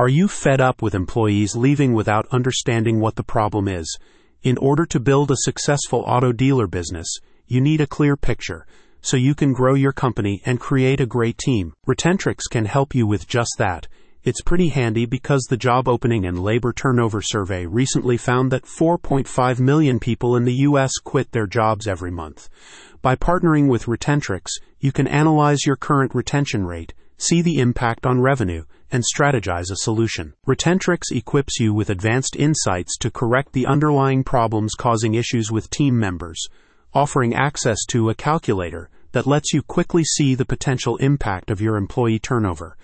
Are you fed up with employees leaving without understanding what the problem is? In order to build a successful auto dealer business, you need a clear picture so you can grow your company and create a great team. Retentrics can help you with just that. It's pretty handy because the job opening and labor turnover survey recently found that 4.5 million people in the U.S. quit their jobs every month. By partnering with Retentrics, you can analyze your current retention rate, see the impact on revenue, and strategize a solution. Retentrics equips you with advanced insights to correct the underlying problems causing issues with team members, offering access to a calculator that lets you quickly see the potential impact of your employee turnover.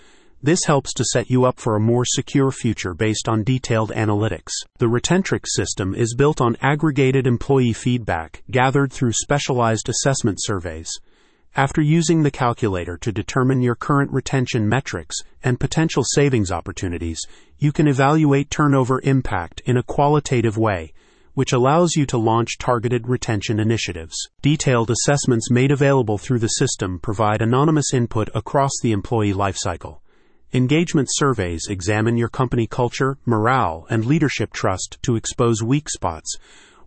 This helps to set you up for a more secure future based on detailed analytics. The Retentrics system is built on aggregated employee feedback gathered through specialized assessment surveys. After using the calculator to determine your current retention metrics and potential savings opportunities, you can evaluate turnover impact in a qualitative way, which allows you to launch targeted retention initiatives. Detailed assessments made available through the system provide anonymous input across the employee lifecycle. Engagement surveys examine your company culture, morale, and leadership trust to expose weak spots,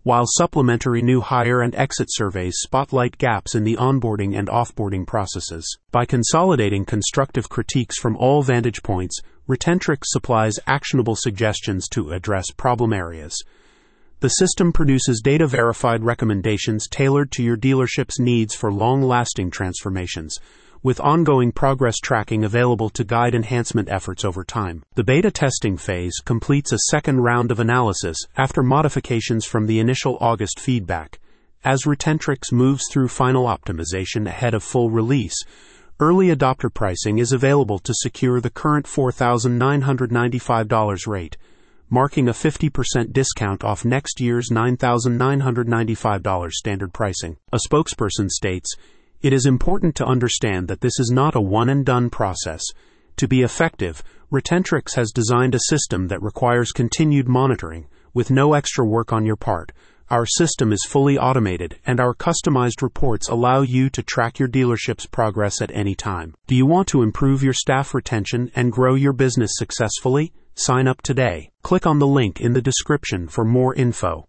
while supplementary new hire and exit surveys spotlight gaps in the onboarding and offboarding processes. By consolidating constructive critiques from all vantage points, Retentrics supplies actionable suggestions to address problem areas. The system produces data verified recommendations tailored to your dealership's needs for long lasting transformations with ongoing progress tracking available to guide enhancement efforts over time. The beta testing phase completes a second round of analysis after modifications from the initial August feedback. As Retentrics moves through final optimization ahead of full release, early adopter pricing is available to secure the current $4,995 rate, marking a 50% discount off next year's $9,995 standard pricing. A spokesperson states, it is important to understand that this is not a one and done process. To be effective, Retentrics has designed a system that requires continued monitoring, with no extra work on your part. Our system is fully automated, and our customized reports allow you to track your dealership's progress at any time. Do you want to improve your staff retention and grow your business successfully? Sign up today. Click on the link in the description for more info.